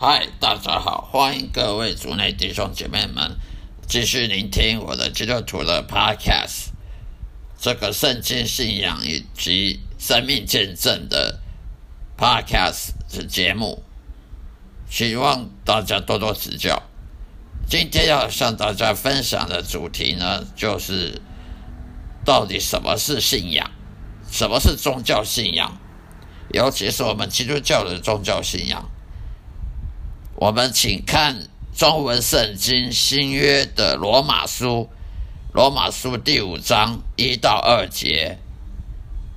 嗨，大家好，欢迎各位族内弟兄姐妹们继续聆听我的基督徒的 Podcast，这个圣经信仰以及生命见证的 Podcast 的节目，希望大家多多指教。今天要向大家分享的主题呢，就是到底什么是信仰，什么是宗教信仰，尤其是我们基督教的宗教信仰。我们请看中文圣经新约的罗马书，罗马书第五章一到二节，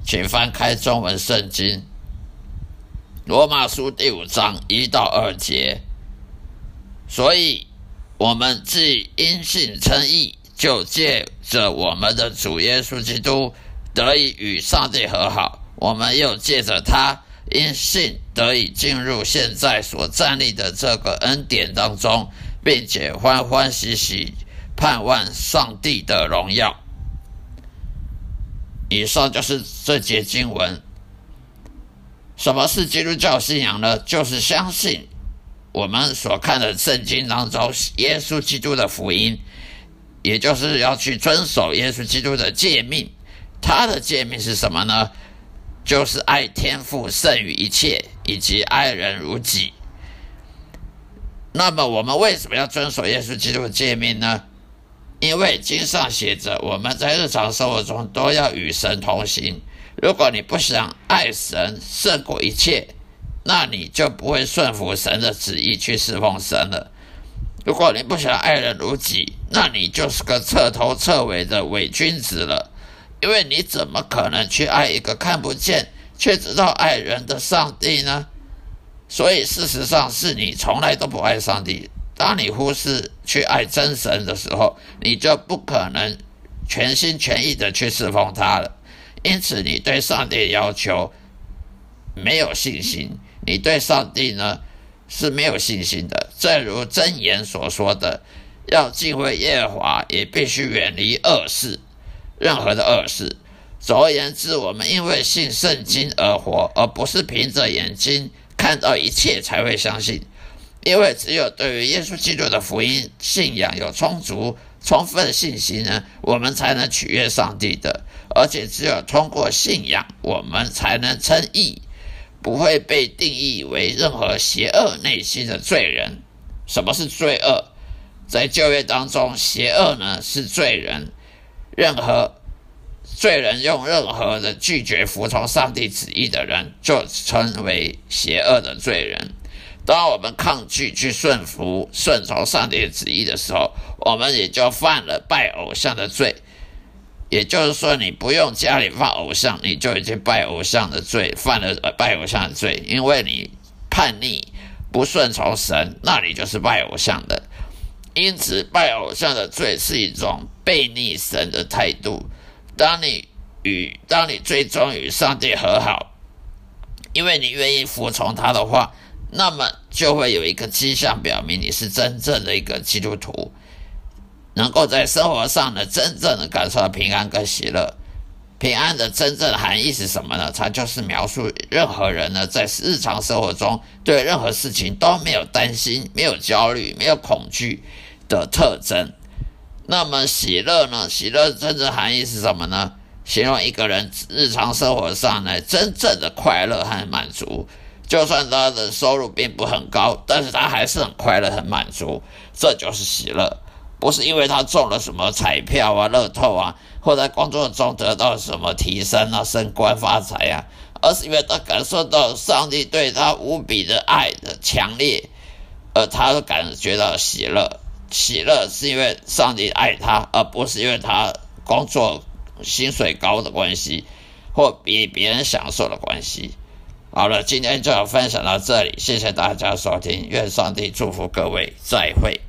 请翻开中文圣经。罗马书第五章一到二节，所以我们既因信称义，就借着我们的主耶稣基督得以与上帝和好，我们又借着他。因信得以进入现在所站立的这个恩典当中，并且欢欢喜喜盼望上帝的荣耀。以上就是这节经文。什么是基督教信仰呢？就是相信我们所看的圣经当中耶稣基督的福音，也就是要去遵守耶稣基督的诫命。他的诫命是什么呢？就是爱天父胜于一切，以及爱人如己。那么，我们为什么要遵守耶稣基督的诫命呢？因为经上写着，我们在日常生活中都要与神同行。如果你不想爱神胜过一切，那你就不会顺服神的旨意去侍奉神了。如果你不想爱人如己，那你就是个彻头彻尾的伪君子了。因为你怎么可能去爱一个看不见却知道爱人的上帝呢？所以事实上是你从来都不爱上帝。当你忽视去爱真神的时候，你就不可能全心全意的去侍奉他了。因此，你对上帝要求没有信心，你对上帝呢是没有信心的。正如箴言所说的：“要敬畏耶和华，也必须远离恶事。”任何的恶事。总而言之，我们因为信圣经而活，而不是凭着眼睛看到一切才会相信。因为只有对于耶稣基督的福音信仰有充足、充分的信心呢，我们才能取悦上帝的。而且只有通过信仰，我们才能称义，不会被定义为任何邪恶内心的罪人。什么是罪恶？在旧约当中，邪恶呢是罪人。任何罪人用任何的拒绝服从上帝旨意的人，就称为邪恶的罪人。当我们抗拒去顺服、顺从上帝旨意的时候，我们也就犯了拜偶像的罪。也就是说，你不用家里放偶像，你就已经拜偶像的罪，犯了拜偶像的罪，因为你叛逆、不顺从神，那你就是拜偶像的。因此，拜偶像的罪是一种背逆神的态度。当你与当你最终与上帝和好，因为你愿意服从他的话，那么就会有一个迹象表明你是真正的一个基督徒，能够在生活上呢真正的感受到平安跟喜乐。平安的真正含义是什么呢？它就是描述任何人呢，在日常生活中对任何事情都没有担心、没有焦虑、没有恐惧的特征。那么喜乐呢？喜乐真正含义是什么呢？形容一个人日常生活上呢，真正的快乐和满足。就算他的收入并不很高，但是他还是很快乐、很满足。这就是喜乐。不是因为他中了什么彩票啊、乐透啊，或在工作中得到什么提升啊、升官发财啊，而是因为他感受到上帝对他无比的爱的强烈，而他感觉到喜乐。喜乐是因为上帝爱他，而不是因为他工作薪水高的关系，或比别人享受的关系。好了，今天就要分享到这里，谢谢大家收听，愿上帝祝福各位，再会。